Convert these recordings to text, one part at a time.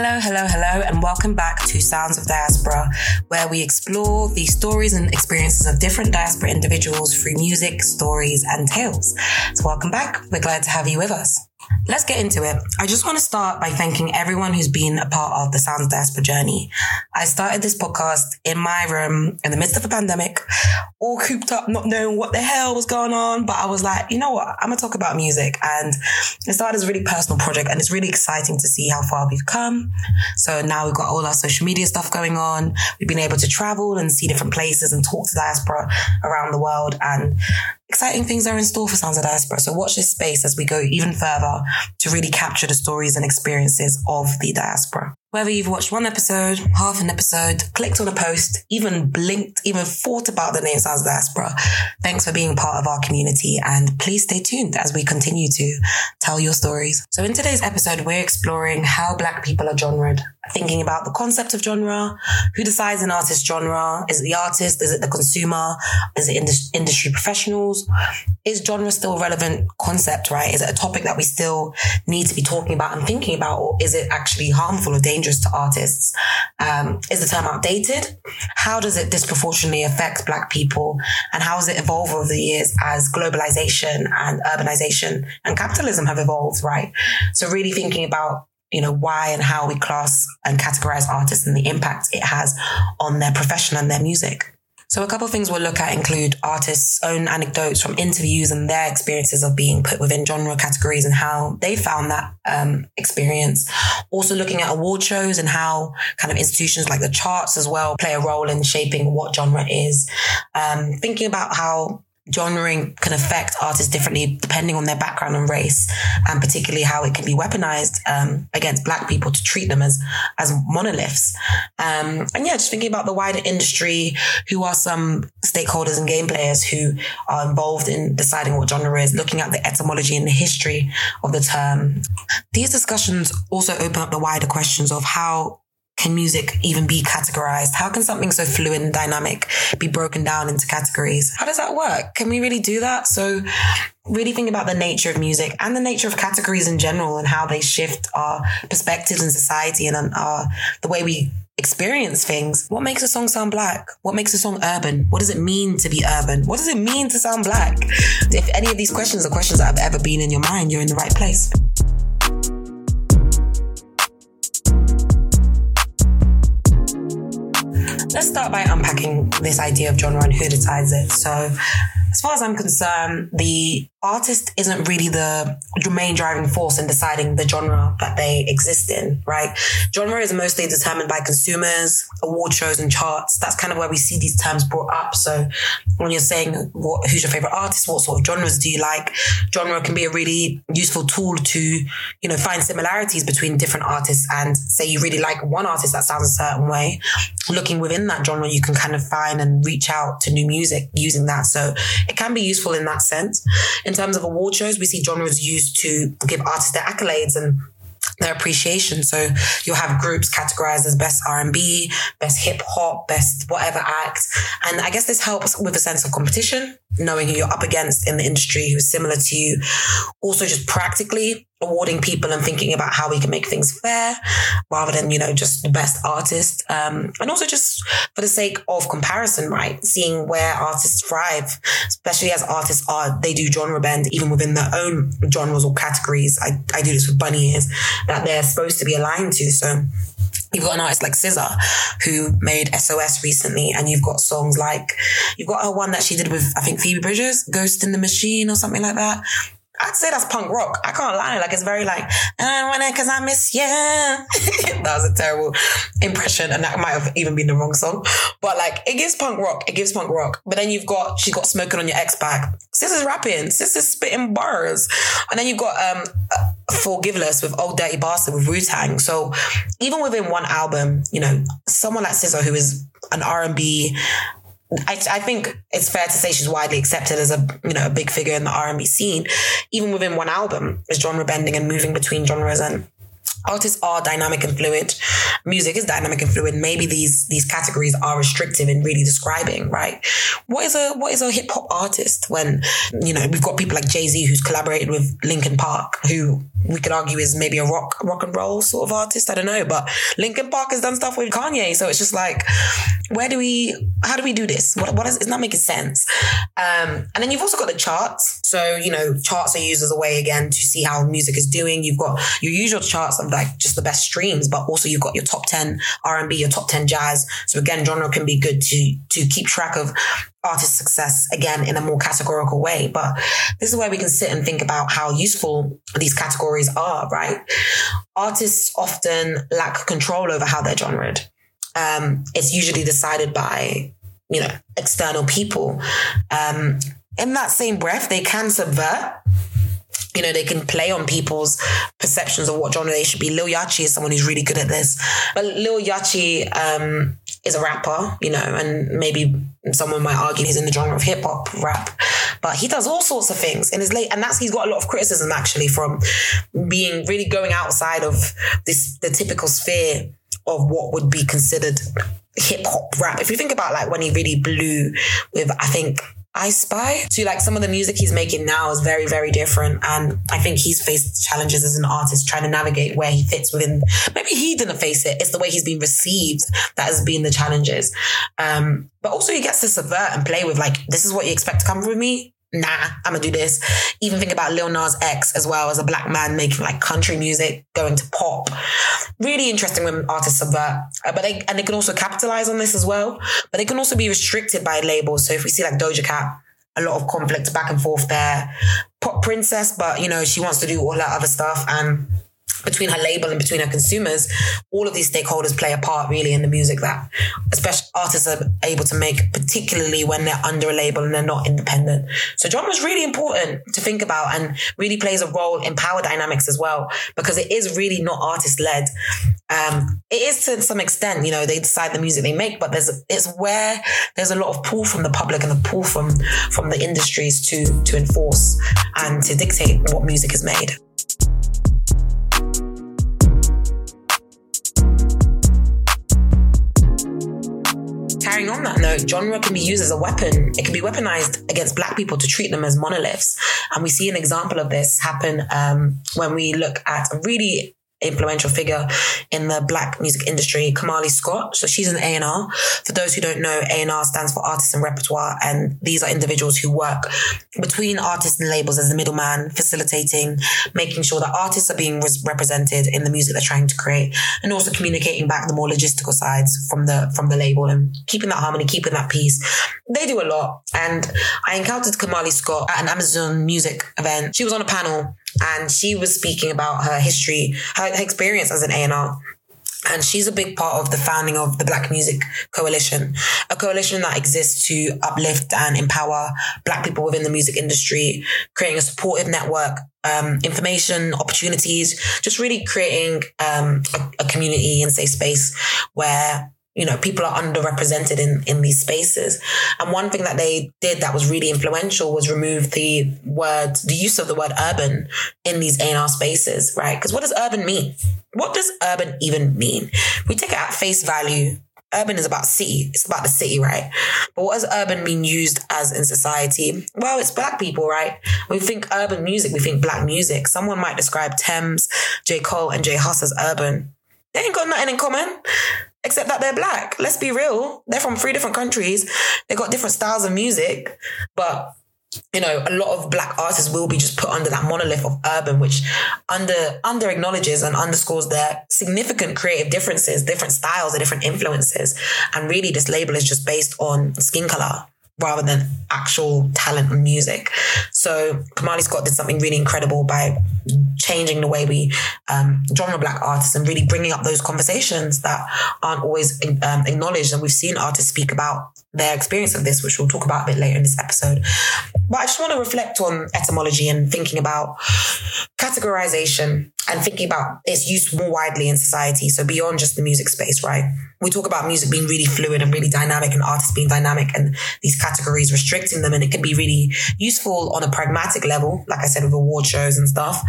Hello, hello, hello, and welcome back to Sounds of Diaspora, where we explore the stories and experiences of different diaspora individuals through music, stories, and tales. So, welcome back. We're glad to have you with us. Let's get into it. I just want to start by thanking everyone who's been a part of the Sounds of Diaspora journey. I started this podcast in my room in the midst of a pandemic, all cooped up, not knowing what the hell was going on. But I was like, you know what? I'm going to talk about music. And it started as a really personal project and it's really exciting to see how far we've come. So now we've got all our social media stuff going on. We've been able to travel and see different places and talk to diaspora around the world. And exciting things are in store for Sounds of Diaspora. So watch this space as we go even further to really capture the stories and experiences of the diaspora. Whether you've watched one episode, half an episode, clicked on a post, even blinked, even thought about the name Sounds Diaspora, thanks for being part of our community and please stay tuned as we continue to tell your stories. So in today's episode, we're exploring how Black people are genred, thinking about the concept of genre, who decides an artist's genre, is it the artist, is it the consumer, is it industry professionals, is genre still a relevant concept, right? Is it a topic that we still need to be talking about and thinking about, or is it actually harmful or dangerous? dangerous to artists? Um, is the term outdated? How does it disproportionately affect Black people? And how has it evolved over the years as globalization and urbanization and capitalism have evolved, right? So really thinking about you know, why and how we class and categorize artists and the impact it has on their profession and their music. So a couple of things we'll look at include artists' own anecdotes from interviews and their experiences of being put within genre categories and how they found that um, experience. Also looking at award shows and how kind of institutions like the charts as well play a role in shaping what genre is. Um, thinking about how genring can affect artists differently depending on their background and race, and particularly how it can be weaponized um, against Black people to treat them as as monoliths. Um, and yeah, just thinking about the wider industry, who are some stakeholders and game players who are involved in deciding what genre is, looking at the etymology and the history of the term. These discussions also open up the wider questions of how can music even be categorized? How can something so fluid and dynamic be broken down into categories? How does that work? Can we really do that? So really think about the nature of music and the nature of categories in general and how they shift our perspectives in society and our, the way we experience things. What makes a song sound black? What makes a song urban? What does it mean to be urban? What does it mean to sound black? If any of these questions are questions that have ever been in your mind, you're in the right place. Let's start by unpacking this idea of genre and who decides it. So, as far as I'm concerned, the artist isn't really the main driving force in deciding the genre that they exist in, right? Genre is mostly determined by consumers, award shows and charts. That's kind of where we see these terms brought up. So when you're saying what, who's your favorite artist, what sort of genres do you like? Genre can be a really useful tool to, you know, find similarities between different artists and say you really like one artist that sounds a certain way. Looking within that genre, you can kind of find and reach out to new music using that. So it can be useful in that sense. In terms of award shows, we see genres used to give artists their accolades and their appreciation. So you'll have groups categorized as best R&B, best hip hop, best whatever act. And I guess this helps with a sense of competition, knowing who you're up against in the industry who's similar to you. Also just practically awarding people and thinking about how we can make things fair rather than, you know, just the best artist. Um, and also just for the sake of comparison, right? Seeing where artists thrive, especially as artists are, they do genre bend even within their own genres or categories. I, I do this with bunny ears that they're supposed to be aligned to. So You've got an artist like SZA who made SOS recently, and you've got songs like you've got a one that she did with I think Phoebe Bridgers, "Ghost in the Machine" or something like that. I'd say that's punk rock. I can't lie. Like it's very like, I want it cause I miss you. that was a terrible impression. And that might have even been the wrong song. But like it gives punk rock. It gives punk rock. But then you've got, she got smoking on your ex back. Sis is rapping. Sis is spitting bars. And then you've got, um, Forgiveless with Ol' Dirty Bastard with Wu-Tang. So even within one album, you know, someone like SZA who is an R&B I, I, think it's fair to say she's widely accepted as a you know a big figure in the R and B scene. Even within one album, is genre bending and moving between genres and artists are dynamic and fluid. Music is dynamic and fluid. Maybe these these categories are restrictive in really describing right. What is a what is a hip hop artist when you know we've got people like Jay Z who's collaborated with Linkin Park who we could argue is maybe a rock rock and roll sort of artist. I don't know, but Linkin Park has done stuff with Kanye, so it's just like, where do we? How do we do this? What what is? It's not making sense. Um, and then you've also got the charts. So you know, charts are used as a way again to see how music is doing. You've got your usual charts of like just the best streams, but also you've got your top ten R and B, your top ten jazz. So again, genre can be good to to keep track of artist success again in a more categorical way. But this is where we can sit and think about how useful these categories are, right? Artists often lack control over how they're genred. Um, it's usually decided by, you know, external people. Um, in that same breath, they can subvert you know, they can play on people's perceptions of what genre they should be. Lil Yachty is someone who's really good at this. But Lil Yachty um, is a rapper, you know, and maybe someone might argue he's in the genre of hip hop rap. But he does all sorts of things in his late, and that's he's got a lot of criticism actually from being really going outside of this the typical sphere of what would be considered hip hop rap. If you think about like when he really blew with, I think I Spy to like some of the music he's making now is very, very different. And I think he's faced challenges as an artist trying to navigate where he fits within. Maybe he didn't face it. It's the way he's been received that has been the challenges. Um, but also he gets to subvert and play with like, this is what you expect to come from me nah, I'm gonna do this. Even think about Lil Nas X as well as a black man making like country music, going to pop. Really interesting when artists subvert, uh, but they and they can also capitalize on this as well. But they can also be restricted by labels. So if we see like Doja Cat, a lot of conflict back and forth there. Pop princess, but you know she wants to do all that other stuff and between her label and between her consumers, all of these stakeholders play a part really in the music that especially artists are able to make, particularly when they're under a label and they're not independent. So genre is really important to think about and really plays a role in power dynamics as well, because it is really not artist led. Um, it is to some extent, you know, they decide the music they make, but there's, it's where there's a lot of pull from the public and a pull from, from the industries to, to enforce and to dictate what music is made. Carrying on that note, genre can be used as a weapon. It can be weaponized against black people to treat them as monoliths. And we see an example of this happen um, when we look at a really influential figure in the black music industry, Kamali Scott. So she's an A&R. For those who don't know, A&R stands for Artists and Repertoire. And these are individuals who work between artists and labels as the middleman, facilitating, making sure that artists are being represented in the music they're trying to create and also communicating back the more logistical sides from the, from the label and keeping that harmony, keeping that peace. They do a lot. And I encountered Kamali Scott at an Amazon music event. She was on a panel and she was speaking about her history, her, her experience as an A&R. And she's a big part of the founding of the Black Music Coalition, a coalition that exists to uplift and empower Black people within the music industry, creating a supportive network, um, information, opportunities, just really creating um, a, a community and safe space where you know, people are underrepresented in, in these spaces. And one thing that they did that was really influential was remove the word, the use of the word urban in these A&R spaces, right? Because what does urban mean? What does urban even mean? We take it at face value. Urban is about city. It's about the city, right? But what does urban mean used as in society? Well, it's black people, right? We think urban music, we think black music. Someone might describe Tems, J. Cole, and J. Hus as urban. They ain't got nothing in common except that they're black. Let's be real. They're from three different countries. They've got different styles of music, but you know, a lot of black artists will be just put under that monolith of urban, which under under acknowledges and underscores their significant creative differences, different styles, and different influences. And really, this label is just based on skin color rather than actual talent and music. So Kamali Scott did something really incredible by changing the way we um, genre black artists and really bringing up those conversations that aren't always um, acknowledged. And we've seen artists speak about their experience of this, which we'll talk about a bit later in this episode. But I just want to reflect on etymology and thinking about categorization and thinking about its use more widely in society. So beyond just the music space, right? We talk about music being really fluid and really dynamic and artists being dynamic and these categories restricting them. And it can be really useful on a pragmatic level, like I said, with award shows and stuff.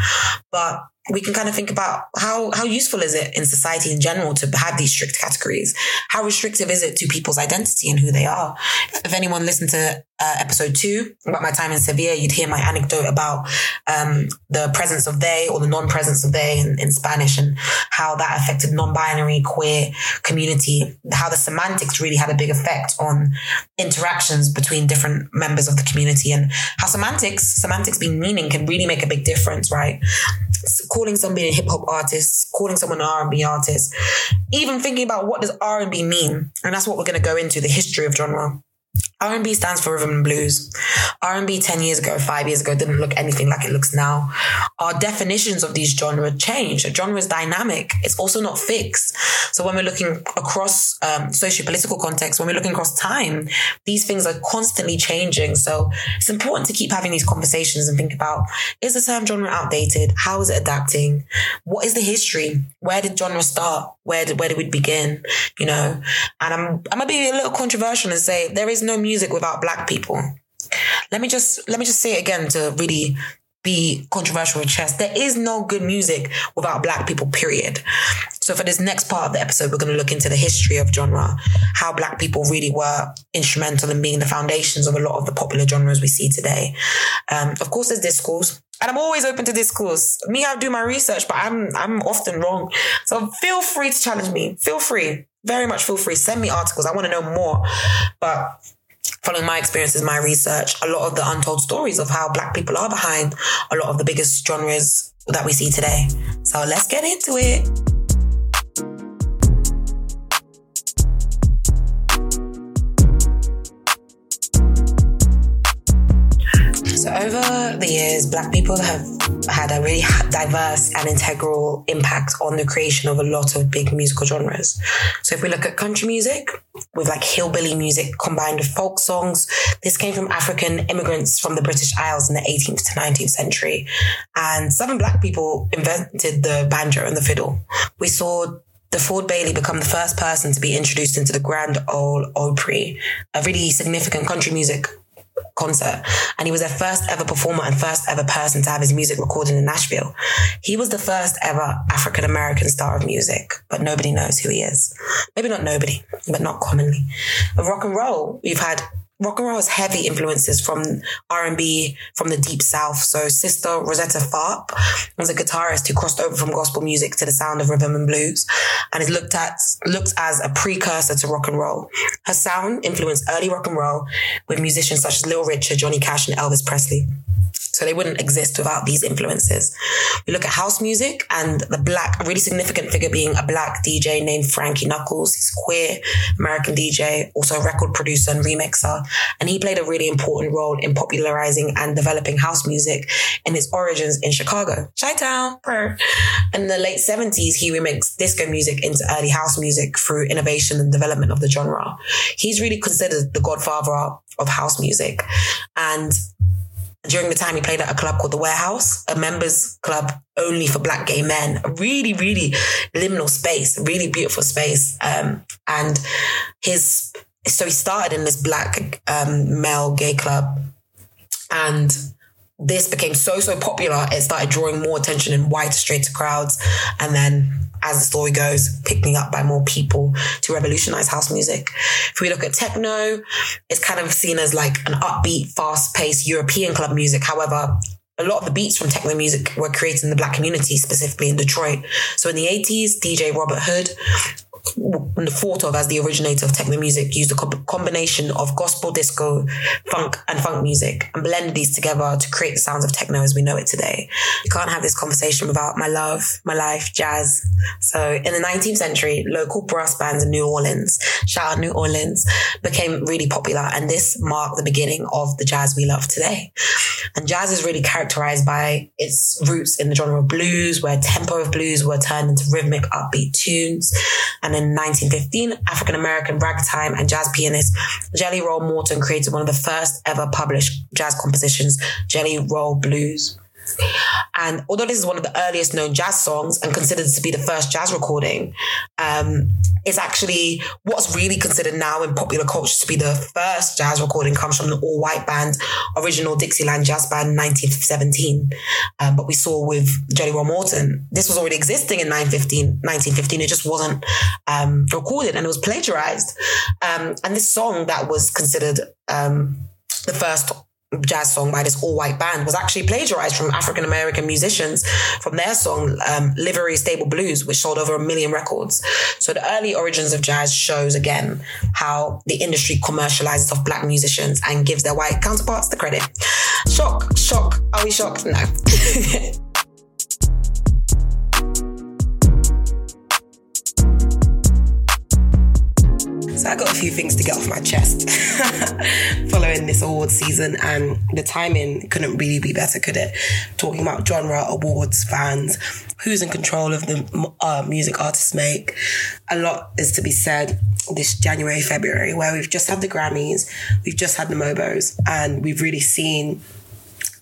But we can kind of think about how how useful is it in society in general to have these strict categories? How restrictive is it to people's identity and who they are? If anyone listened to uh, episode two about my time in Sevilla, you'd hear my anecdote about um, the presence of they or the non-presence of they in, in Spanish and how that affected non-binary queer community, how the semantics really had a big effect on interactions between different members of the community and how semantics, semantics being meaning can really make a big difference, right? Calling somebody a hip hop artist, calling someone an R&B artist, even thinking about what does R&B mean? And that's what we're going to go into, the history of genre. R&B stands for rhythm and blues. R&B 10 years ago, 5 years ago didn't look anything like it looks now. Our definitions of these genres change. A genre is dynamic. It's also not fixed. So when we're looking across um, socio-political context, when we're looking across time, these things are constantly changing. So it's important to keep having these conversations and think about, is the term genre outdated? How is it adapting? What is the history? Where did genre start? Where did, where did we begin? You know, and I'm, I'm going to be a little controversial and say there is no music without black people. Let me just let me just say it again to really be controversial with chess. There is no good music without black people, period. So for this next part of the episode, we're going to look into the history of genre, how black people really were instrumental in being the foundations of a lot of the popular genres we see today. Um, of course, there's discourse. And I'm always open to discourse. Me, I do my research, but I'm I'm often wrong. So feel free to challenge me. Feel free. Very much feel free. Send me articles. I want to know more. But following my experiences, my research, a lot of the untold stories of how black people are behind a lot of the biggest genres that we see today. So let's get into it. Over the years, black people have had a really diverse and integral impact on the creation of a lot of big musical genres. So if we look at country music, with like hillbilly music combined with folk songs, this came from African immigrants from the British Isles in the 18th to 19th century. And Southern black people invented the banjo and the fiddle. We saw DeFord Bailey become the first person to be introduced into the Grand Ole Opry, a really significant country music concert. And he was their first ever performer and first ever person to have his music recorded in Nashville. He was the first ever African American star of music, but nobody knows who he is. Maybe not nobody, but not commonly. Of rock and roll, we've had rock and roll has heavy influences from R&B, from the deep south. So sister Rosetta Tharpe was a guitarist who crossed over from gospel music to the sound of rhythm and blues and is looked at, looked as a precursor to rock and roll. Her sound influenced early rock and roll with musicians such as Little Richard, Johnny Cash and Elvis Presley. So they wouldn't mm-hmm. exist without these influences. We look at house music and the black, a really significant figure being a black DJ named Frankie Knuckles. He's a queer American DJ, also a record producer and remixer. And he played a really important role in popularizing and developing house music in its origins in Chicago. Chi-town. In the late 70s, he remixed disco music into early house music through innovation and development of the genre. He's really considered the godfather of house music. And during the time he played at a club called the Warehouse, a members club only for black gay men. A really, really liminal space, really beautiful space. Um, and his, so he started in this black um, male gay club and this became so, so popular. It started drawing more attention in white, straight crowds. And then as the story goes, picking up by more people to revolutionize house music. If we look at techno, it's kind of seen as like an upbeat, fast paced European club music. However, a lot of the beats from techno music were created in the black community, specifically in Detroit. So in the 80s, DJ Robert Hood thought of as the originator of techno music used a combination of gospel, disco, funk, and funk music and blended these together to create the sounds of techno as we know it today. You can't have this conversation without my love, my life, jazz. So in the 19th century, local brass bands in New Orleans, shout out New Orleans, became really popular and this marked the beginning of the jazz we love today. And jazz is really characterized by its roots in the genre of blues, where tempo of blues were turned into rhythmic upbeat tunes. And in 1915, African American ragtime and jazz pianist Jelly Roll Morton created one of the first ever published jazz compositions, Jelly Roll Blues. And although this is one of the earliest known jazz songs and considered to be the first jazz recording, um, it's actually what's really considered now in popular culture to be the first jazz recording comes from the all white band, original Dixieland Jazz Band 1917. Um, but we saw with Jelly Roll Morton, this was already existing in 1915, 1915. It just wasn't um, recorded and it was plagiarized. Um, and this song that was considered um, the first jazz song by this all white band was actually plagiarized from African American musicians from their song um, Livery Stable Blues, which sold over a million records. So the early origins of jazz shows again how the industry commercializes off black musicians and gives their white counterparts the credit. Shock, shock. Are we shocked? No. So I got a few things to get off my chest following this award season, and the timing couldn't really be better, could it? Talking about genre awards, fans, who's in control of the uh, music artists make. A lot is to be said this January, February, where we've just had the Grammys, we've just had the Mobos, and we've really seen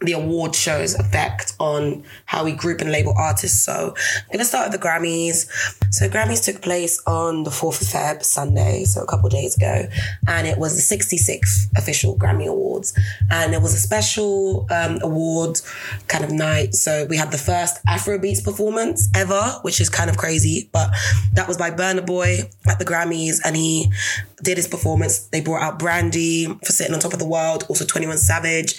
the award show's effect on how we group and label artists. So I'm going to start with the Grammys. So Grammys took place on the 4th of Feb, Sunday, so a couple days ago. And it was the 66th official Grammy Awards. And it was a special um, award kind of night. So we had the first Afrobeats performance ever, which is kind of crazy. But that was by Burna Boy at the Grammys. And he did his performance. They brought out Brandy for Sitting on Top of the World, also 21 Savage.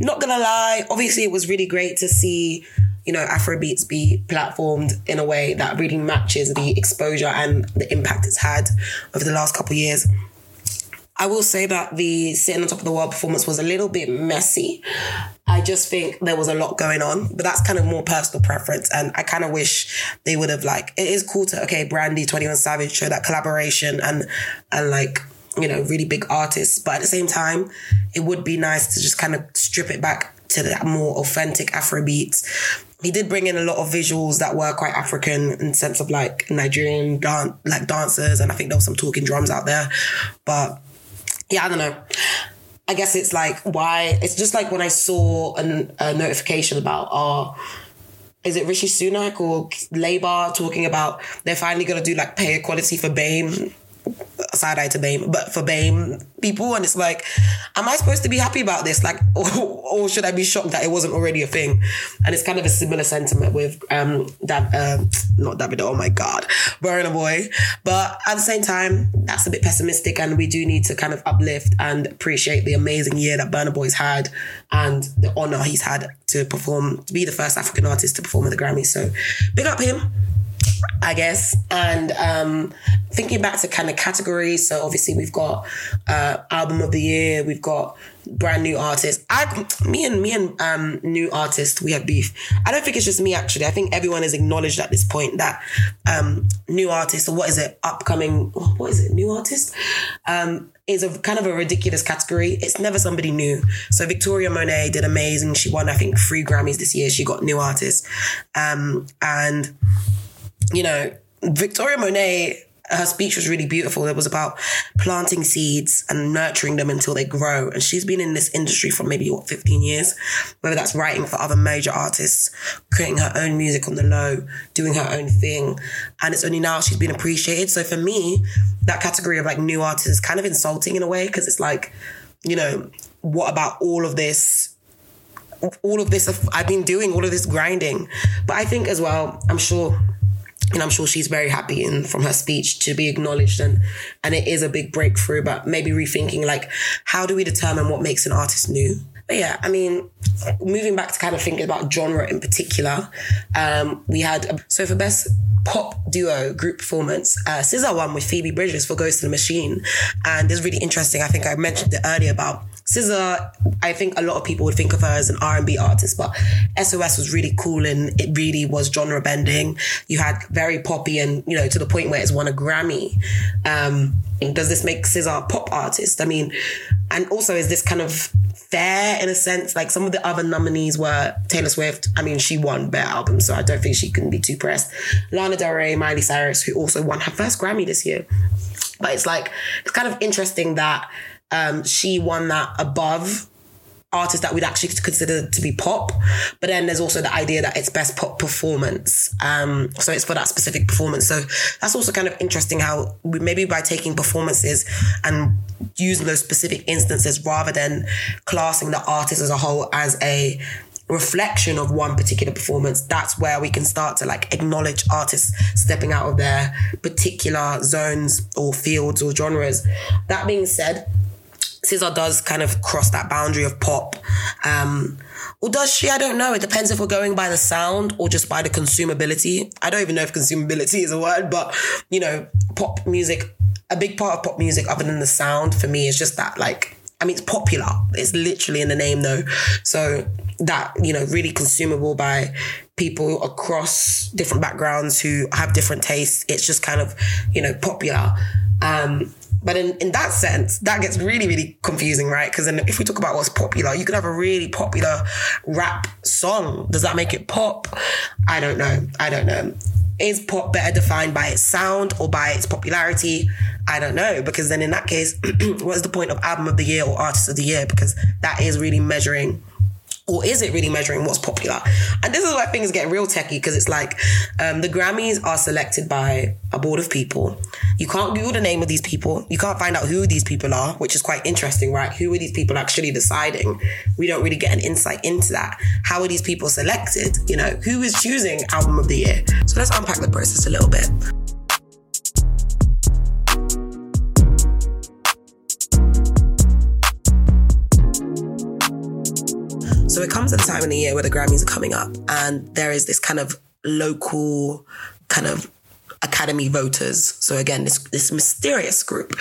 Not gonna lie, obviously it was really great to see, you know, Afrobeats be platformed in a way that really matches the exposure and the impact it's had over the last couple years. I will say that the sitting on top of the world performance was a little bit messy. I just think there was a lot going on, but that's kind of more personal preference. And I kind of wish they would have like, it is cool to, okay, Brandy, 21 Savage show that collaboration and, and like, you know, really big artists. But at the same time, it would be nice to just kind of strip it back to that more authentic Afro beats. He did bring in a lot of visuals that were quite African in sense of like Nigerian dance, like dancers. And I think there was some talking drums out there, but yeah, I don't know. I guess it's like why it's just like when I saw an, a notification about our. Uh, is it Rishi Sunak or Labour talking about they're finally gonna do like pay equality for BAME side eye to BAME, but for BAME people. And it's like, am I supposed to be happy about this? Like, or, or, should I be shocked that it wasn't already a thing? And it's kind of a similar sentiment with um that uh, not David, oh my God, Burna Boy. But at the same time, that's a bit pessimistic and we do need to kind of uplift and appreciate the amazing year that Burna Boy's had and the honor he's had to perform, to be the first African artist to perform at the Grammys. So big up him. I guess. And um, thinking back to kind of categories, so obviously we've got uh, album of the year, we've got brand new artist. I, me and me and um, new artist, we have beef. I don't think it's just me actually. I think everyone has acknowledged at this point that um, new artist or what is it, upcoming, what is it, new artist, um, is a kind of a ridiculous category. It's never somebody new. So Victoria Monet did amazing. She won, I think, three Grammys this year. She got new artist, um, and you know, Victoria Monet, her speech was really beautiful. It was about planting seeds and nurturing them until they grow. And she's been in this industry for maybe, what, 15 years? Whether that's writing for other major artists, creating her own music on the low, doing her own thing. And it's only now she's been appreciated. So for me, that category of like new artists is kind of insulting in a way because it's like, you know, what about all of this all of this I've been doing all of this grinding. But I think as well, I'm sure and I'm sure she's very happy in from her speech to be acknowledged and and it is a big breakthrough but maybe rethinking like how do we determine what makes an artist new? But yeah I mean moving back to kind of thinking about genre in particular um, we had so for best pop duo group performance uh, SZA won with Phoebe Bridgers for Ghost in the Machine. And it's really interesting. I think I mentioned it earlier about SZA, I think a lot of people would think of her as an R&B artist, but SOS was really cool and it really was genre bending. You had very poppy and, you know, to the point where it's won a Grammy. Um, does this make SZA a pop artist? I mean, and also is this kind of fair in a sense? Like some of the other nominees were Taylor Swift. I mean, she won Better Album, so I don't think she can be too pressed. Lana Del Rey, Miley Cyrus, who also won her first Grammy this year. But it's like, it's kind of interesting that um, she won that above artists that we'd actually consider to be pop. But then there's also the idea that it's best pop performance. Um, so it's for that specific performance. So that's also kind of interesting how we, maybe by taking performances and using those specific instances rather than classing the artist as a whole as a reflection of one particular performance, that's where we can start to like acknowledge artists stepping out of their particular zones or fields or genres. That being said, SZA does kind of cross that boundary of pop. Um, or does she? I don't know. It depends if we're going by the sound or just by the consumability. I don't even know if consumability is a word, but you know, pop music, a big part of pop music, other than the sound, for me, is just that like, I mean, it's popular. It's literally in the name though. So that, you know, really consumable by people across different backgrounds who have different tastes. It's just kind of, you know, popular. Um, but in, in that sense, that gets really, really confusing, right? Because then if we talk about what's popular, you could have a really popular rap song. Does that make it pop? I don't know. I don't know. Is pop better defined by its sound or by its popularity? I don't know. Because then in that case, what is the point of album of the year or artist of the year? Because that is really measuring or is it really measuring what's popular? And this is where things get real techie because it's like um, the Grammys are selected by a board of people. You can't Google the name of these people. You can't find out who these people are, which is quite interesting, right? Who are these people actually deciding? We don't really get an insight into that. How are these people selected? You know, who is choosing album of the year? So let's unpack the process a little bit. So it comes at a time in the year where the Grammys are coming up, and there is this kind of local kind of Academy voters. So again, this this mysterious group,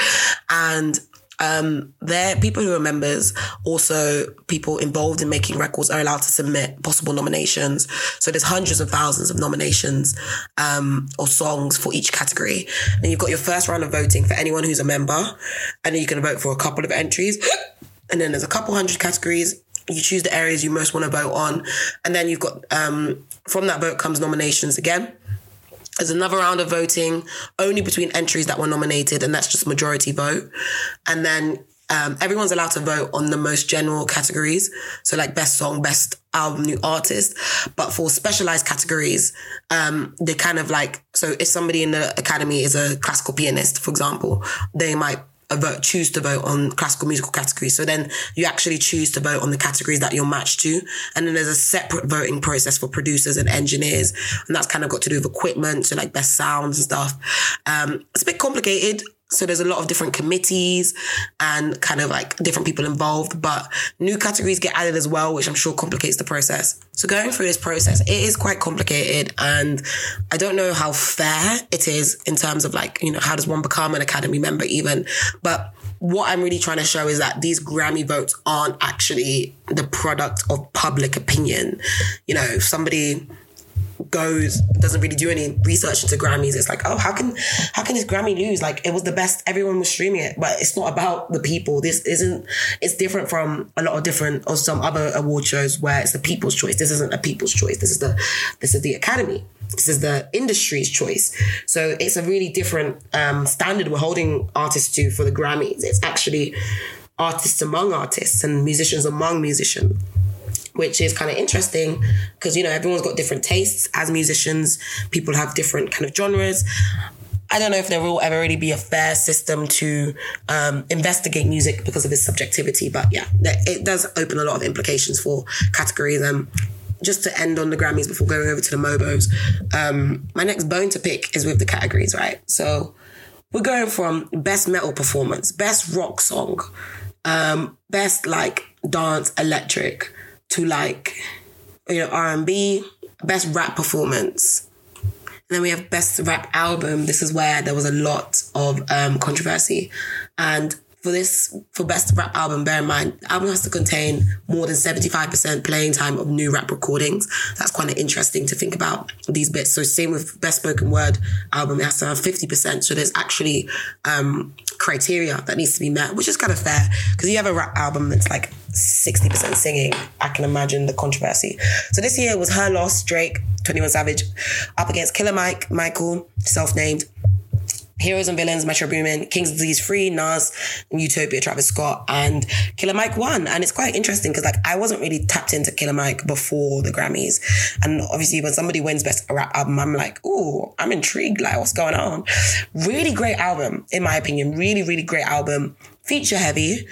and um, they're people who are members, also people involved in making records are allowed to submit possible nominations. So there's hundreds of thousands of nominations um, or songs for each category. And you've got your first round of voting for anyone who's a member, and you can vote for a couple of entries. And then there's a couple hundred categories you choose the areas you most want to vote on, and then you've got um, from that vote comes nominations again. There's another round of voting only between entries that were nominated, and that's just majority vote. And then um, everyone's allowed to vote on the most general categories. So like best song, best album, new artist. But for specialized categories, um, they kind of like, so if somebody in the academy is a classical pianist, for example, they might vote, choose to vote on classical musical categories. So then you actually choose to vote on the categories that you're matched to. And then there's a separate voting process for producers and engineers. And that's kind of got to do with equipment, so like best sounds and stuff. Um, it's a bit complicated. So there's a lot of different committees and kind of like different people involved, but new categories get added as well, which I'm sure complicates the process. So going through this process, it is quite complicated and I don't know how fair it is in terms of like, you know, how does one become an academy member even? But what I'm really trying to show is that these Grammy votes aren't actually the product of public opinion. You know, if somebody goes doesn't really do any research into Grammys. It's like, oh, how can how can this Grammy lose? Like it was the best. Everyone was streaming it, but it's not about the people. This isn't. It's different from a lot of different or some other award shows where it's the people's choice. This isn't a people's choice. This is the this is the Academy. This is the industry's choice. So it's a really different um, standard we're holding artists to for the Grammys. It's actually artists among artists and musicians among musicians which is kind of interesting because you know everyone's got different tastes as musicians people have different kind of genres I don't know if there will ever really be a fair system to um, investigate music because of its subjectivity, but yeah, it does open a lot of implications for categories. And just to end on the Grammys before going over to the Mobos, um, my next bone to pick is with the categories, right? So we're going from best metal performance, best rock song, um, best like dance electric, to like you know R&B, best rap performance. And then we have best rap album. This is where there was a lot of um, controversy. And for this, for best rap album, bear in mind, the album has to contain more than 75% playing time of new rap recordings. That's quite interesting to think about these bits. So same with best spoken word album, it has to have 50%. So there's actually, um, criteria that needs to be met, which is kind of fair because you have a rap album that's like 60% singing. I can imagine the controversy. So this year was Her Loss, Drake, 21 Savage, up against Killer Mike, Michael, self named, Heroes and Villains, Metro Boomin, King's Disease Free, Nas, Utopia, Travis Scott, and Killer Mike won. And it's quite interesting because like I wasn't really tapped into Killer Mike before the Grammys. And obviously when somebody wins Best Rap Album, I'm like, ooh, I'm intrigued. Like what's going on? Really great album, in my opinion. Really, really great album. Feature heavy,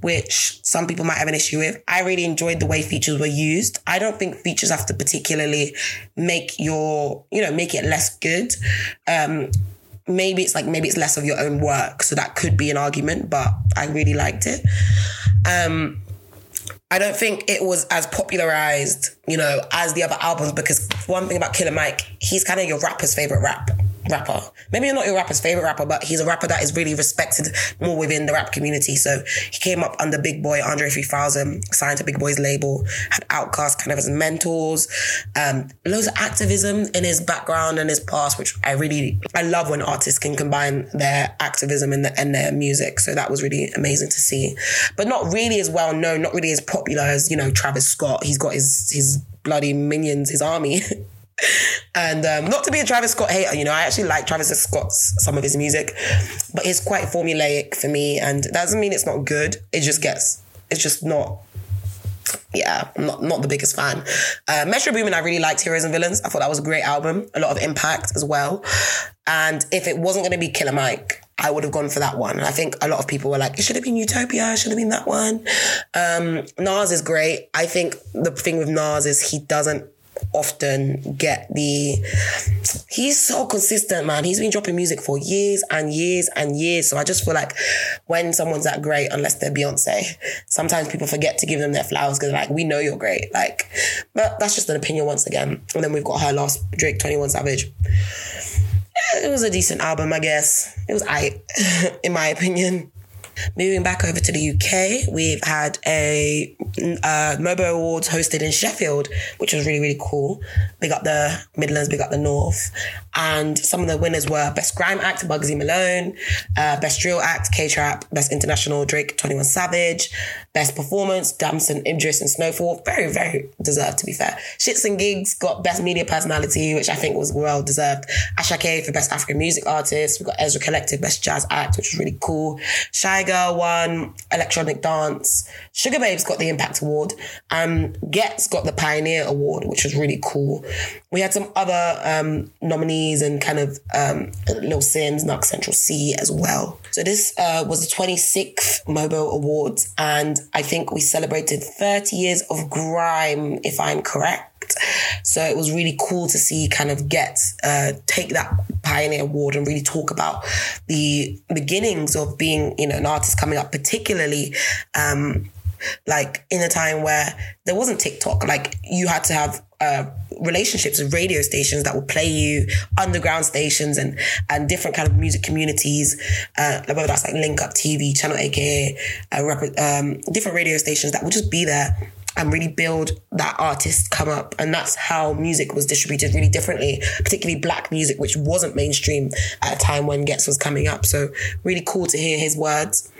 which some people might have an issue with. I really enjoyed the way features were used. I don't think features have to particularly make your, you know, make it less good. Um, maybe it's like maybe it's less of your own work so that could be an argument but i really liked it. Um i don't think it was as popularized you know as the other albums because one thing about killer mike he's kind of your rapper's favorite rap rapper. Maybe you're not your rapper's favorite rapper, but he's a rapper that is really respected more within the rap community. So he came up under Big Boi, Andre 3000, signed to Big Boi's label, had Outkast kind of as mentors, um, loads of activism in his background and his past, which I really, I love when artists can combine their activism and, the, and their music. So that was really amazing to see. But not really as well known, not really as popular as, you know, Travis Scott. He's got his, his bloody minions, his army. And um, not to be a Travis Scott hater, you know, I actually like Travis Scott's some of his music, but it's quite formulaic for me, and that doesn't mean it's not good. It just gets, it's just not. Yeah, I'm not, not the biggest fan. Uh, Metro Boomin, I really liked Heroes and Villains. I thought that was a great album, a lot of impact as well. And if it wasn't going to be Killer Mike, I would have gone for that one. And I think a lot of people were like, it should have been Utopia, it should have been that one. Um, Nas is great. I think the thing with Nas is he doesn't often get the he's so consistent man. He's been dropping music for years and years and years. So i just feel like when someone's that great unless they're beyonce sometimes people forget to give them their flowers because like we know you're great like. But that's just an opinion once again. And then we've got Her Loss drake 21 savage. It was a decent album i guess. It was i in my opinion Moving back over to the UK, we've had a uh, MOBO Awards hosted in Sheffield, which was really, really cool. Big up the Midlands, big up the North. And some of the winners were Best Grime Act, Bugsy Malone, uh, Best Drill Act, K-Trap, Best International, Drake, 21 Savage, Best Performance, Damson, Idris, and Snowfall. Very, very deserved, to be fair. Shits and Gigs got Best Media Personality, which I think was well deserved. Asake for Best African Music Artist. We got Ezra Collective, Best Jazz Act, which was really cool. Shy Girl won Electronic Dance. Sugababes got the Impact Award. Um, Ghetts got the Pioneer Award, which was really cool. We had some other um, nominees and kind of um, Lil Simz, Nux Central Cee as well. So this uh, was the 26th MOBO Awards, and I think we celebrated 30 years of grime, if I'm correct. So it was really cool to see kind of get uh, take that pioneer award and really talk about the beginnings of being you know an artist coming up, particularly. Um, like in a time where there wasn't TikTok, like you had to have uh, relationships with radio stations that would play you underground stations and and different kind of music communities, uh, whether that's like Link Up TV, Channel AKA, uh, um, different radio stations that would just be there and really build that artist come up. And that's how music was distributed really differently, particularly black music, which wasn't mainstream at a time when Ghetts was coming up. So really cool to hear his words.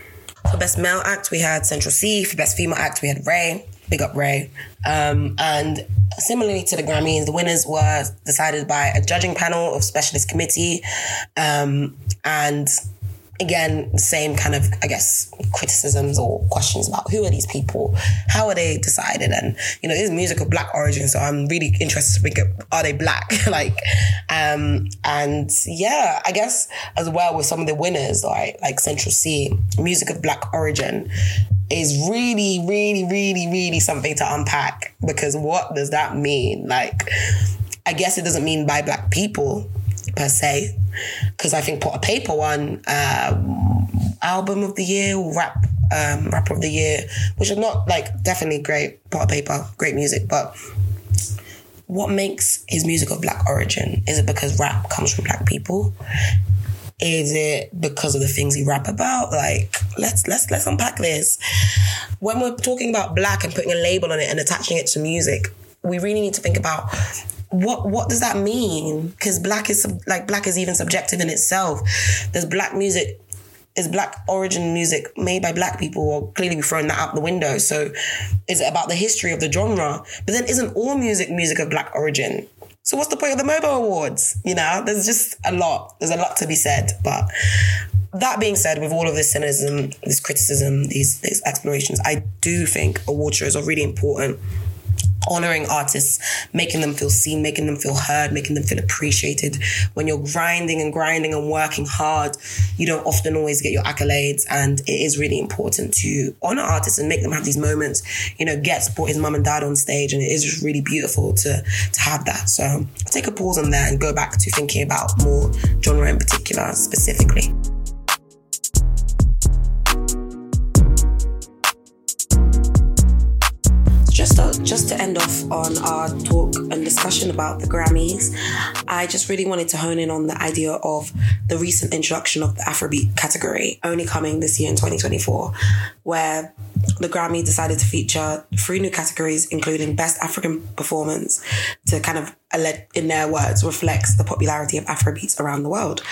For best male act, we had Central Cee. For best female act, we had RAYE. Big up RAYE. Um, and similarly to the Grammys, the winners were decided by a judging panel of specialist committee. Um, and again, same kind of, I guess, criticisms or questions about who are these people? How are they decided? And, you know, this music of black origin. So I'm really interested to think of, are they black? like, um, and yeah, I guess as well with some of the winners, like, like Central Cee, music of black origin is really, really, really, really something to unpack because what does that mean? Like, I guess it doesn't mean by black people per se, because I think Potter Payper won um, album of the year, rap um, rapper of the year, which are not like definitely great. Potter Payper, great music, but what makes his music of black origin? Is it because rap comes from black people? Is it because of the things he rap about? Like, let's let's let's unpack this. When we're talking about black and putting a label on it and attaching it to music, we really need to think about what what does that mean? Because black is like black is even subjective in itself. There's black music, is black origin music made by black people, or clearly we've that out the window. So, is it about the history of the genre? But then, isn't all music music of black origin? So what's the point of the MOBO Awards? You know, there's just a lot. There's a lot to be said. But that being said, with all of this cynicism, this criticism, these these explorations, I do think award shows are really important honoring artists, making them feel seen, making them feel heard, making them feel appreciated. When you're grinding and grinding and working hard, you don't often always get your accolades. And it is really important to honor artists and make them have these moments. You know, Ghetts brought his mum and dad on stage, and it is just really beautiful to, to have that. So I'll take a pause on that and go back to thinking about more genre in particular, specifically. Just to, just to end off on our talk and discussion about the Grammys, I just really wanted to hone in on the idea of the recent introduction of the Afrobeat category, only coming this year in 2024, where the Grammy decided to feature three new categories, including Best African Performance, to kind of, in their words, reflects the popularity of Afrobeats around the world.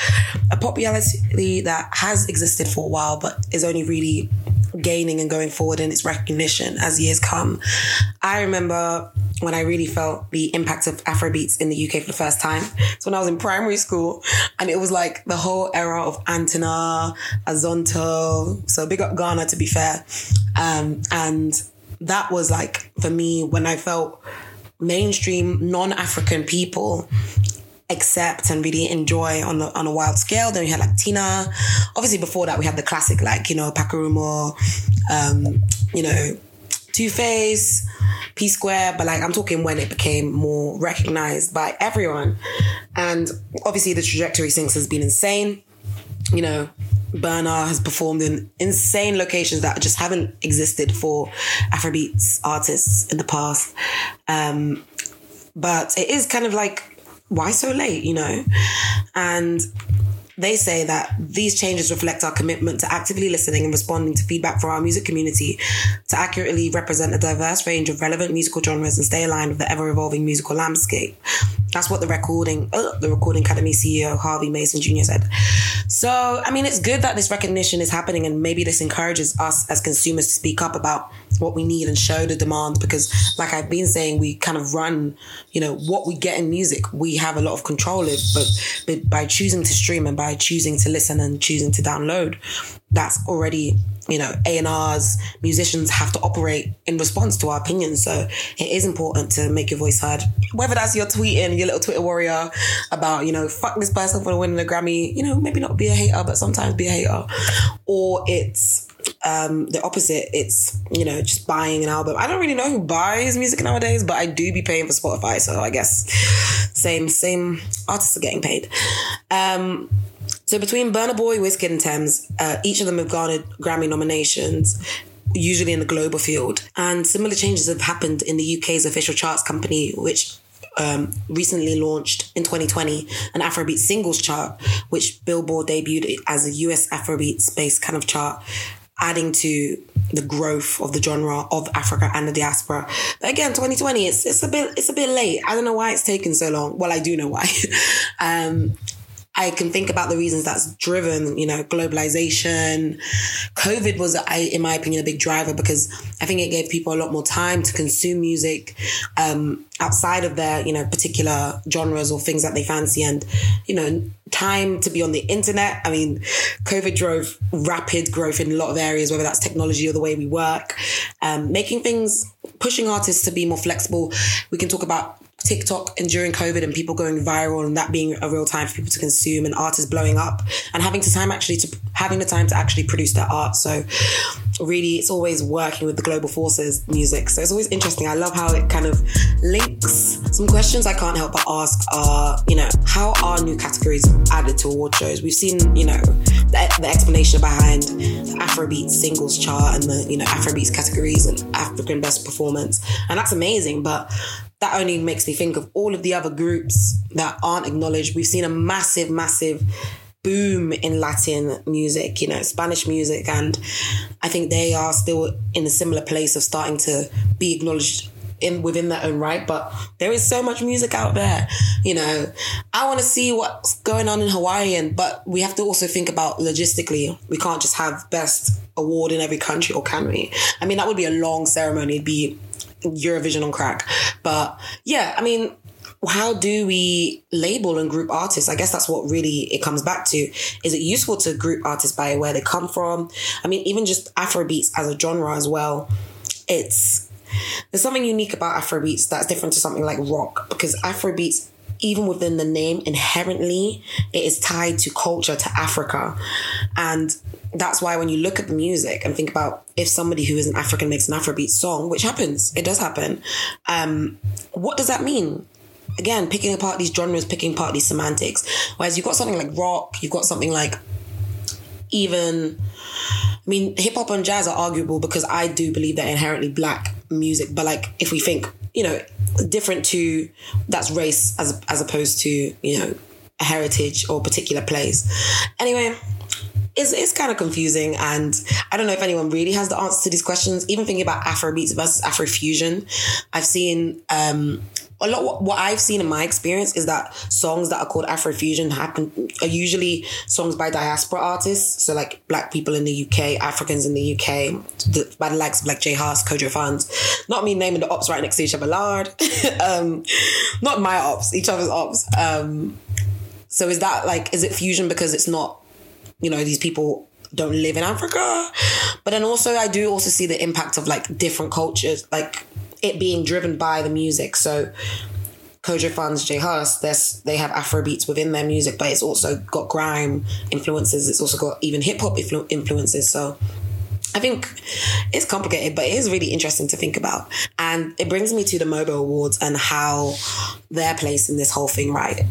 A popularity that has existed for a while, but is only really gaining and going forward in its recognition as years come. I remember when I really felt the impact of Afrobeats in the UK for the first time. So when I was in primary school and it was like the whole era of Antenna, Azonto. So big up Ghana to be fair. Um, and that was like for me when I felt mainstream non-African people accept and really enjoy on a, on a wild scale. Then we had like Tina. Obviously, before that, we had the classic like you know Pakurumo, um, you know Two Face, P Square. But like I'm talking when it became more recognized by everyone, and obviously the trajectory since has been insane. You know, Burna has performed in insane locations that just haven't existed for Afrobeats artists in the past. Um, but it is kind of like why so late, you know? And they say that these changes reflect our commitment to actively listening and responding to feedback from our music community to accurately represent a diverse range of relevant musical genres and stay aligned with the ever evolving musical landscape. That's what the recording, uh, the Recording Academy CEO Harvey Mason Jr. said. So, I mean, it's good that this recognition is happening, and maybe this encourages us as consumers to speak up about what we need and show the demand because like I've been saying we kind of run you know what we get in music we have a lot of control of but, but by choosing to stream and by choosing to listen and choosing to download that's already you know A&Rs musicians have to operate in response to our opinions so it is important to make your voice heard whether that's your tweeting your little Twitter warrior about you know fuck this person for winning a Grammy you know maybe not be a hater but sometimes be a hater or it's um, the opposite. It's, you know, just buying an album. I don't really know who buys music nowadays, but I do be paying for Spotify. So I guess same, same artists are getting paid. Um, so between Burna Boy, Wizkid, and Tems, uh, each of them have garnered Grammy nominations usually in the global field. And similar changes have happened in the UK's official charts company, which um, recently launched in 2020 an Afrobeat singles chart, which Billboard debuted as a US Afrobeat based kind of chart adding to the growth of the genre of Africa and the diaspora. But again, 2020, it's it's a bit it's a bit late. I don't know why it's taken so long. Well, I do know why. um, I can think about the reasons that's driven, you know, globalization. COVID was, I, in my opinion, a big driver because I think it gave people a lot more time to consume music um, outside of their, you know, particular genres or things that they fancy, and you know, time to be on the internet. I mean, COVID drove rapid growth in a lot of areas, whether that's technology or the way we work, um, making things, pushing artists to be more flexible. We can talk about TikTok and during COVID and people going viral and that being a real time for people to consume and artists blowing up and having the time actually to having the time to actually produce their art. So really it's always working with the global forces music. So it's always interesting. I love how it kind of links some questions I can't help but ask are, you know, how are new categories added to award shows? We've seen, you know, the, the explanation behind the Afrobeat singles chart and the, you know, Afrobeats categories and African best performance. And that's amazing. But that only makes me think of all of the other groups that aren't acknowledged. We've seen a massive, massive boom in Latin music, you know, Spanish music, and I think they are still in a similar place of starting to be acknowledged in within their own right. But there is so much music out there, you know. I want to see what's going on in Hawaiian, but we have to also think about logistically. We can't just have best award in every country, or can we? I mean, that would be a long ceremony. It'd be Eurovision on crack. But yeah, I mean, how do we label and group artists? I guess that's what really it comes back to. Is it useful to group artists by where they come from? I mean, even just Afrobeats as a genre as well. It's there's something unique about Afrobeats that's different to something like rock because Afrobeats even within the name inherently it is tied to culture to africa and that's why when you look at the music and think about if somebody who is an african makes an afrobeat song which happens it does happen um, what does that mean again picking apart these genres picking apart these semantics whereas you've got something like rock you've got something like even I mean, hip hop and jazz are arguable because I do believe they're inherently black music. But like, if we think, you know, different to that's race as as opposed to you know a heritage or particular place. Anyway, it's, it's kind of confusing and I don't know if anyone really has the answer to these questions. Even thinking about Afrobeats versus Afrofusion, I've seen um, a lot what I've seen in my experience is that songs that are called Afrofusion happen are usually songs by diaspora artists. So like black people in the UK, Africans in the UK, the, by the likes of like J Hus, Kojo Funds. Not me naming the ops right next to each other, Lord. um, not my ops, each other's ops. Um, so is that like is it fusion because it's not, you know, these people don't live in Africa? But then also I do also see the impact of like different cultures, like it being driven by the music. So Kojo Funds, J Hus, there's they have Afro beats within their music, but it's also got grime influences. It's also got even hip hop influ- influences. So I think it's complicated, but it is really interesting to think about. And it brings me to the MOBO Awards and how their place in this whole thing, right?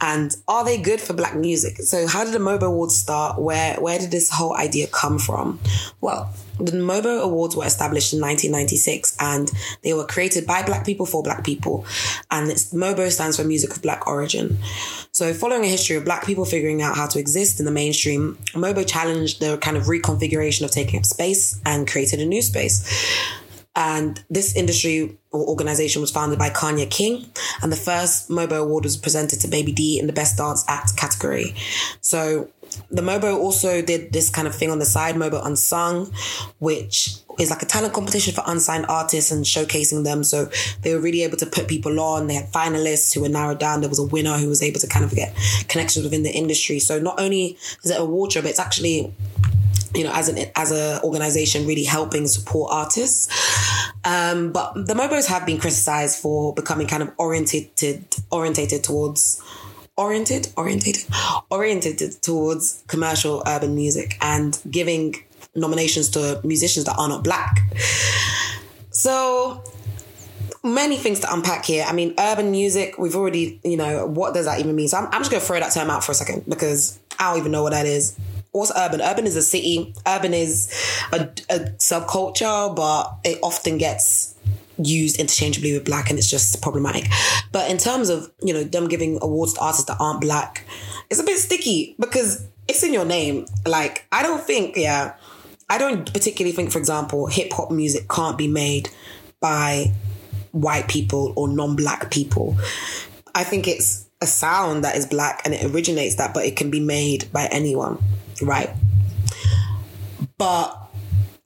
And are they good for black music? So how did the MOBO Awards start? Where where did this whole idea come from? Well, the MOBO Awards were established in 1996 and they were created by black people for black people. And MOBO stands for Music of Black Origin. So, following a history of black people figuring out how to exist in the mainstream, MOBO challenged the kind of reconfiguration of taking up space and created a new space. And this industry or organization was founded by Kanya King. And the first MOBO award was presented to Baby D in the Best Dance Act category. So the MOBO also did this kind of thing on the side, MOBO Unsung, which is like a talent competition for unsigned artists and showcasing them. So they were really able to put people on. They had finalists who were narrowed down. There was a winner who was able to kind of get connections within the industry. So not only is it a award show, but it's actually you know, as an as a organization, really helping support artists. Um, but the Mobos have been criticized for becoming kind of orientated orientated towards oriented orientated orientated towards commercial urban music and giving nominations to musicians that are not black. So many things to unpack here. I mean, urban music, we've already, you know, what does that even mean? So I'm, I'm just going to throw that term out for a second because I don't even know what that is. What's urban? Urban is a city. Urban is a, a subculture, but it often gets used interchangeably with black and it's just problematic. But in terms of, you know, them giving awards to artists that aren't black, it's a bit sticky because it's in your name. Like, I don't think, yeah, I don't particularly think, for example, hip hop music can't be made by white people or non black people. I think it's a sound that is black and it originates that, but it can be made by anyone, right? But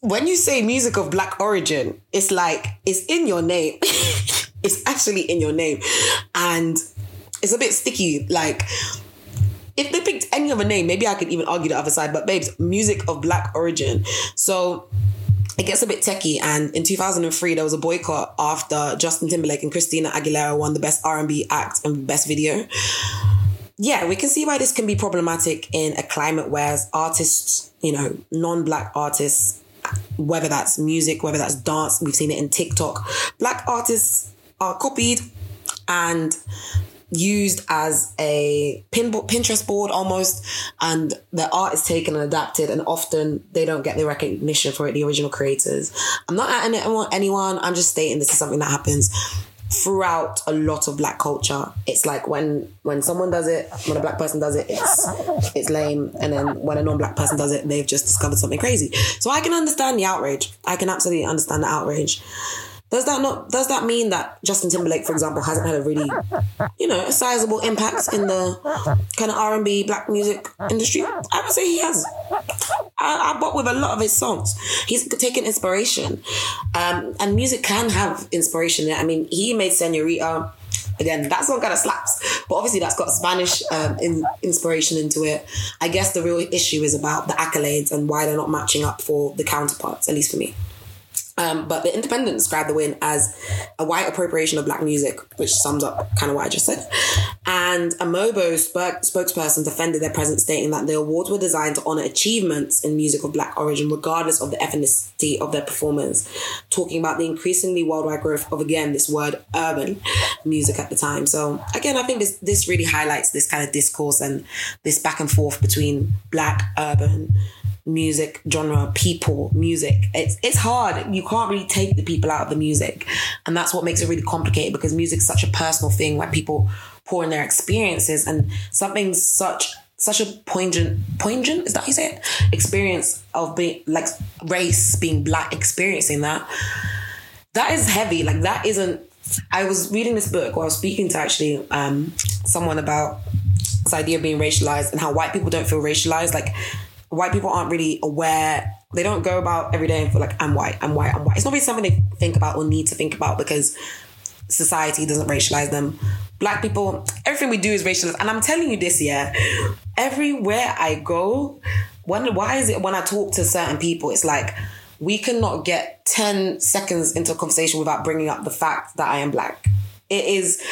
when you say music of black origin, it's like it's in your name. it's actually in your name. And it's a bit sticky. Like if they picked any other name, maybe I could even argue the other side. But babes, music of black origin. So it gets a bit techie. And in 2003, there was a boycott after Justin Timberlake and Christina Aguilera won the best R&B act and best video. Yeah, we can see why this can be problematic in a climate where artists, you know, non-black artists, whether that's music, whether that's dance, we've seen it in TikTok, black artists are copied and used as a pin Pinterest board almost, and the art is taken and adapted, and often they don't get the recognition for it, the original creators. I'm not at anyone, I'm just stating this is something that happens throughout a lot of black culture. It's like when when someone does it, when a black person does it, it's it's lame, and then when a non-black person does it, they've just discovered something crazy. So I can understand the outrage. I can absolutely understand the outrage. Does that not does that mean that Justin Timberlake, for example, hasn't had a really, you know, a sizable impact in the kind of R and B black music industry? I would say he has. I, I bought with a lot of his songs. He's taken inspiration, um, and music can have inspiration. I mean, he made Senorita. again, that song kind of slaps. But obviously, that's got Spanish um, in, inspiration into it. I guess the real issue is about the accolades and why they're not matching up for the counterparts, at least for me. Um, but the Independent described the win as a white appropriation of black music, which sums up kind of what I just said. And a Mobo spoke, spokesperson defended their presence, stating that the awards were designed to honor achievements in music of black origin, regardless of the ethnicity of their performers. Talking about the increasingly worldwide growth of again this word urban music at the time. So again, I think this this really highlights this kind of discourse and this back and forth between black urban music genre, people, music. It's it's hard. You can't really take the people out of the music. And that's what makes it really complicated because music's such a personal thing where people pour in their experiences and something such such a poignant poignant is that how you say it? Experience of being like race, being black, experiencing that. That is heavy. Like that isn't I was reading this book or I was speaking to actually um, someone about this idea of being racialized and how white people don't feel racialized. Like white people aren't really aware. They don't go about every day and feel like I'm white, I'm white, I'm white. It's not really something they think about or need to think about because society doesn't racialize them. Black people, everything we do is racialized. And I'm telling you this, yeah, everywhere I go, when why is it when I talk to certain people, it's like we cannot get 10 seconds into a conversation without bringing up the fact that I am black. It is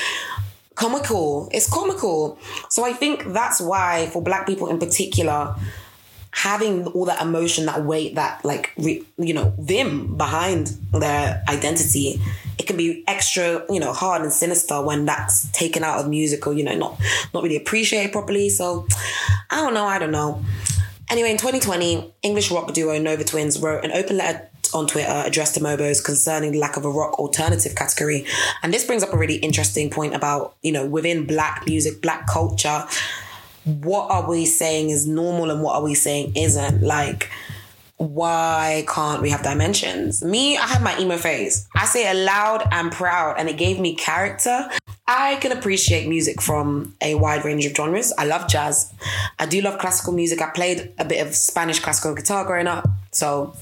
comical. It's comical. So I think that's why, for black people in particular, having all that emotion, that weight, that like re, you know them behind their identity, it can be extra you know hard and sinister when that's taken out of music or you know not not really appreciated properly. So I don't know, I don't know. Anyway, in 2020, English rock duo Nova Twins wrote an open letter on Twitter addressed to Mobos concerning the lack of a rock alternative category. And this brings up a really interesting point about, you know, within black music, black culture, what are we saying is normal and what are we saying isn't? Like, why can't we have dimensions? Me, I have my emo phase. I say it loud and proud, and it gave me character. I can appreciate music from a wide range of genres. I love jazz. I do love classical music. I played a bit of Spanish classical guitar growing up. So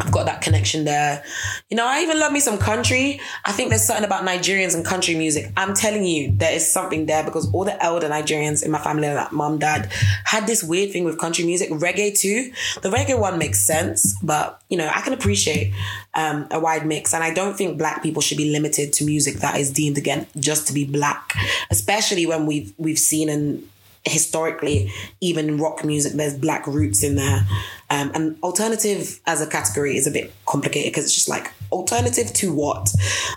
I've got that connection there. You know, I even love me some country. I think there's something about Nigerians and country music. I'm telling you, there is something there because all the elder Nigerians in my family, like mom, dad, had this weird thing with country music, reggae too. The reggae one makes sense, but you know, I can appreciate um, a wide mix. And I don't think black people should be limited to music that is deemed again just to be black, especially when we've we've seen and historically, even rock music, there's black roots in there. Um, and alternative as a category is a bit complicated because it's just like alternative to what?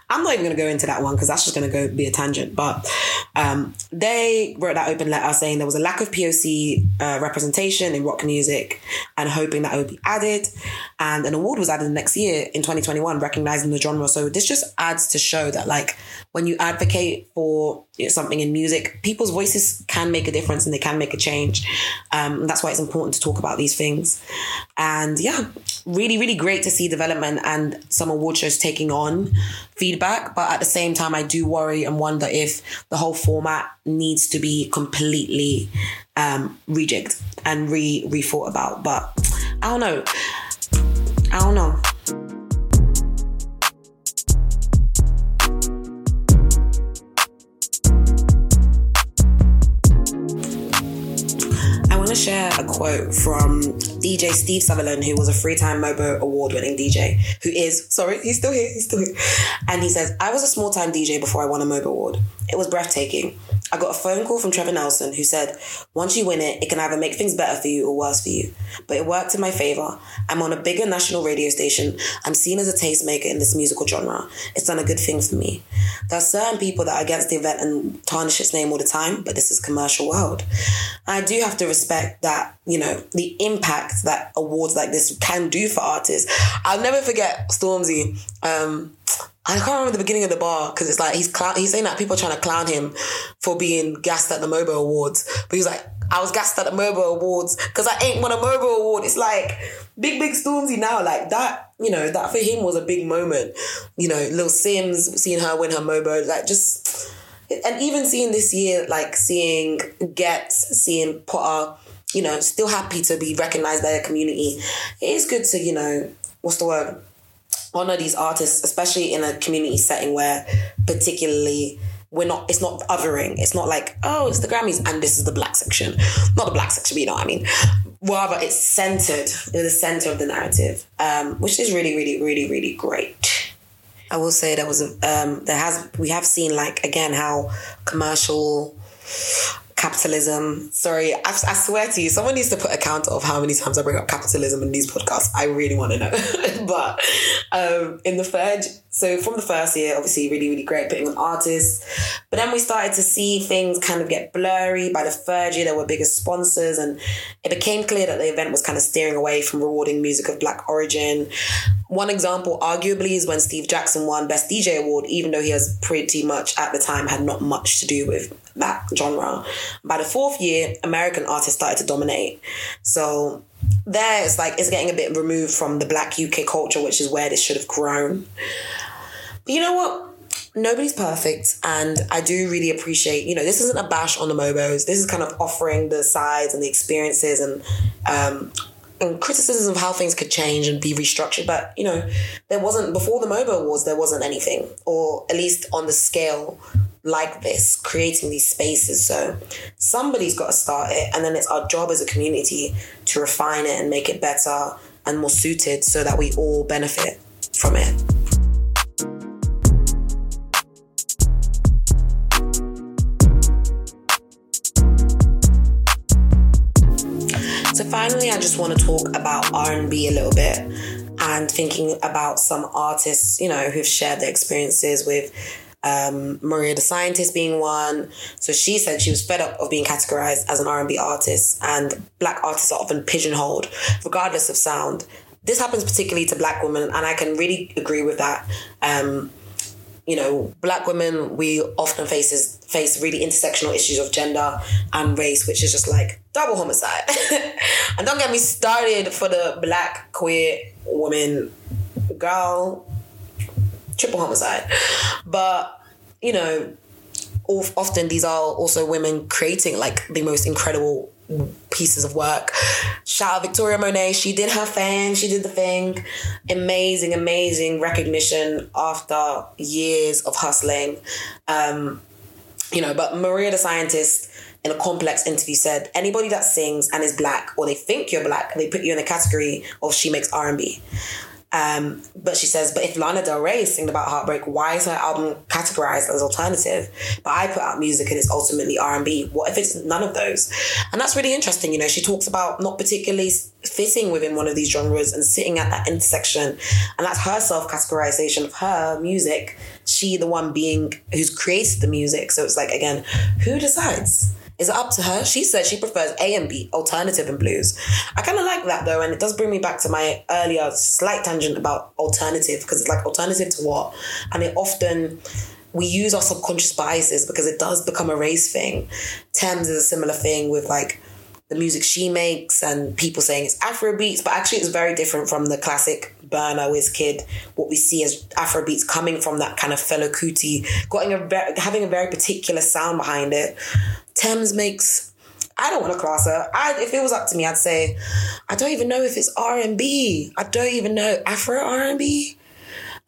I'm not even going to go into that one because that's just going to go be a tangent. But um, they wrote that open letter saying there was a lack of POC uh, representation in rock music and hoping that it would be added. And an award was added next year in 2021, recognizing the genre. So this just adds to show that like when you advocate for something in music, people's voices can make a difference and they can make a change. Um, that's why it's important to talk about these things. And yeah, really, really great to see development and some award shows taking on feedback. But at the same time, I do worry and wonder if the whole format needs to be completely um, rejigged and re rethought about. But I don't know. I don't know. I want to share a quote from DJ Steve Sutherland, who was a three time Mobo award winning DJ, who is, sorry, he's still here, he's still here. And he says, I was a small time DJ before I won a Mobo award. It was breathtaking. I got a phone call from Trevor Nelson who said, once you win it, it can either make things better for you or worse for you. But it worked in my favor. I'm on a bigger national radio station. I'm seen as a tastemaker in this musical genre. It's done a good thing for me. There are certain people that are against the event and tarnish its name all the time, but this is commercial world. I do have to respect that, you know, the impact that awards like this can do for artists. I'll never forget Stormzy. Um, I can't remember the beginning of the bar because it's like he's he's saying that people are trying to clown him for being gassed at the Mobo Awards, but he's like, I was gassed at the Mobo Awards because I ain't won a Mobo Award. It's like big, big Stormzy now, like that. You know that for him was a big moment. You know, Lil Simz seeing her win her Mobo, like just, and even seeing this year, like seeing Ghetts, seeing Potter. You know, still happy to be recognized by the community. It is good to you know, what's the word? Honor these artists, especially in a community setting where particularly we're not it's not othering. It's not like oh it's the grammys and this is the black section. Not the black section but you know what i mean. Rather it's centered in the center of the narrative um, which is really really really really great. I will say there was a um, there has we have seen like again how commercial capitalism. Sorry, I, I, swear to you, someone needs to put a count of how many times I bring up capitalism in these podcasts. I really want to know. but um, in the third, so from the first year, obviously, really, really great putting on artists. But then we started to see things kind of get blurry. By the third year, there were bigger sponsors, and it became clear that the event was kind of steering away from rewarding music of Black origin. One example, arguably, is when Steve Jackson won Best DJ Award, even though he has pretty much at the time had not much to do with that genre. By the fourth year, American artists started to dominate. So there it's like it's getting a bit removed from the black UK culture, which is where this should have grown. But you know what? Nobody's perfect, and I do really appreciate. You know, this isn't a bash on the Mobos. This is kind of offering the sides and the experiences and um, and criticisms of how things could change and be restructured. But you know, there wasn't before the Mobo Awards. There wasn't anything, or at least on the scale like this, creating these spaces. So somebody's got to start it, and then it's our job as a community to refine it and make it better and more suited so that we all benefit from it. So finally, I just want to talk about R&B a little bit and thinking about some artists, you know, who've shared their experiences with um, Mariah the Scientist being one. So she said she was fed up of being categorized as an R&B artist and black artists are often pigeonholed regardless of sound. This happens particularly to black women and I can really agree with that. Um, you know, black women, we often faces face really intersectional issues of gender and race, which is just like double homicide. and don't get me started for the black queer woman girl triple homicide. But, you know, often these are also women creating like the most incredible pieces of work. Shout out Victoria Monet. She did her thing. She did the thing. Amazing, amazing recognition after years of hustling. Um, you know, but Mariah the Scientist in a complex interview said anybody that sings and is black or they think you're black, they put you in the category of she makes R&B. Um, but she says, but if Lana Del Rey is singing about heartbreak, why is her album categorized as alternative? But I put out music and it's ultimately R and B. What if it's none of those? And that's really interesting. You know, she talks about not particularly fitting within one of these genres and sitting at that intersection, and that's her self categorization of her music. She, the one being who's created the music. So it's like again, who decides? Is up to her? She said she prefers A and B, alternative and blues. I kind of like that though, and it does bring me back to my earlier slight tangent about alternative because it's like alternative to what? And it often we use our subconscious biases because it does become a race thing. Tems is a similar thing with like the music she makes and people saying it's Afro beats, but actually it's very different from the classic Burna Wizkid. What we see as Afro beats coming from that kind of Fela Kuti, getting a having a very particular sound behind it. Tems makes. I don't want to class her. I, if it was up to me, I'd say, I don't even know if it's R and B. I don't even know Afro R and B.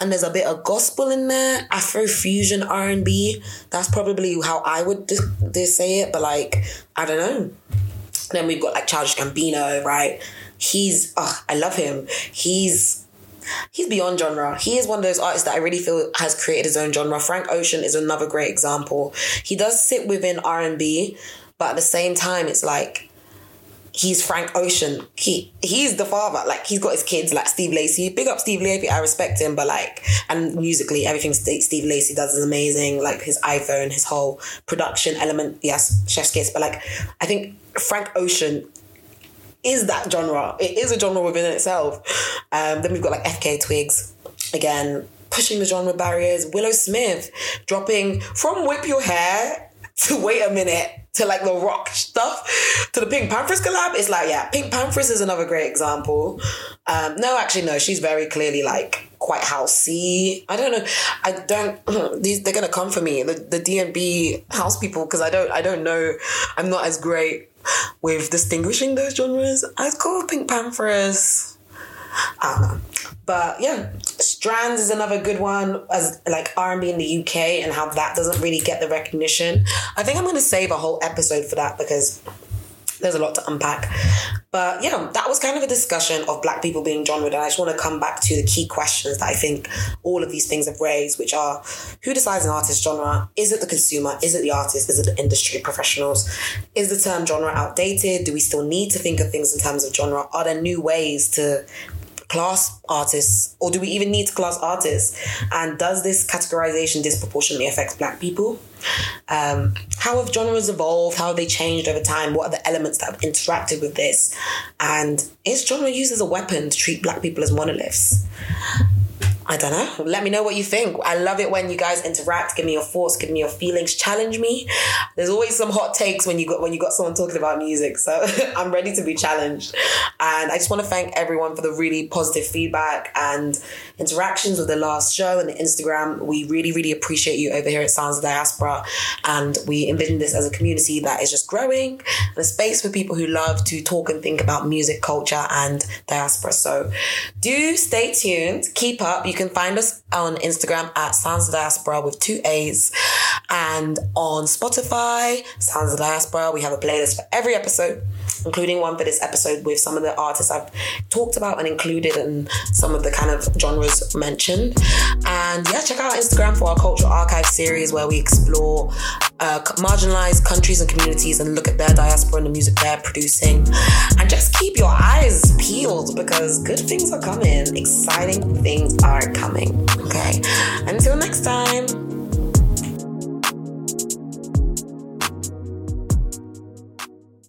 And there's a bit of gospel in there, Afro fusion R and B. That's probably how I would just say it. But like, I don't know. Then we've got like Childish Gambino, right? He's, oh, I love him. He's he's beyond genre. He is one of those artists that I really feel has created his own genre. Frank Ocean is another great example. He does sit within R and B, but at the same time, it's like he's Frank Ocean. He he's the father. Like he's got his kids like Steve Lacy. Big up Steve Lacy. I respect him, but like and musically everything Steve Lacy does is amazing. Like his iPhone, his whole production element. Yes, Chef's Kiss. But like I think Frank Ocean is that genre. It is a genre within itself. Um, then we've got like FKA Twigs, again, pushing the genre barriers. Willow Smith dropping from Whip Your Hair to Wait a Minute to like the rock stuff to the PinkPantheress collab. It's like, yeah, PinkPantheress is another great example. Um, no, actually, no, she's very clearly like quite housey. I don't know. I don't. These they're gonna come for me. The the D and B house people because I don't. I don't know. I'm not as great with distinguishing those genres. I'd Pink PinkPantheress. Know. But yeah, Strands is another good one as like R&B in the UK and how that doesn't really get the recognition. I think I'm going to save a whole episode for that because there's a lot to unpack. But yeah, that was kind of a discussion of black people being genre. And I just want to come back to the key questions that I think all of these things have raised, which are who decides an artist genre? Is it the consumer? Is it the artist? Is it the industry professionals? Is the term genre outdated? Do we still need to think of things in terms of genre? Are there new ways to class artists or do we even need class artists? And does this categorization disproportionately affect black people? Um, how have genres evolved? How have they changed over time? What are the elements that have interacted with this? And is genre used as a weapon to treat black people as monoliths I don't know. Let me know what you think. I love it when you guys interact. Give me your thoughts. Give me your feelings. Challenge me. There's always some hot takes when you got when you got someone talking about music. So I'm ready to be challenged. And I just want to thank everyone for the really positive feedback and interactions with the last show and the Instagram. We really really appreciate you over here at Sounds of Diaspora, and we envision this as a community that is just growing and a space for people who love to talk and think about music, culture, and diaspora. So do stay tuned. Keep up. You can find us on Instagram at Sounds of Diaspora with two A's and on Spotify, Sounds of Diaspora. We have a playlist for every episode, including one for this episode with some of the artists I've talked about and included in some of the kind of genres mentioned. And yeah, check out Instagram for our Cultural Archive series where we explore uh, marginalized countries and communities and look at their diaspora and the music they're producing. And just keep your eyes peeled because good things are coming, exciting things are coming. Okay. Until next time.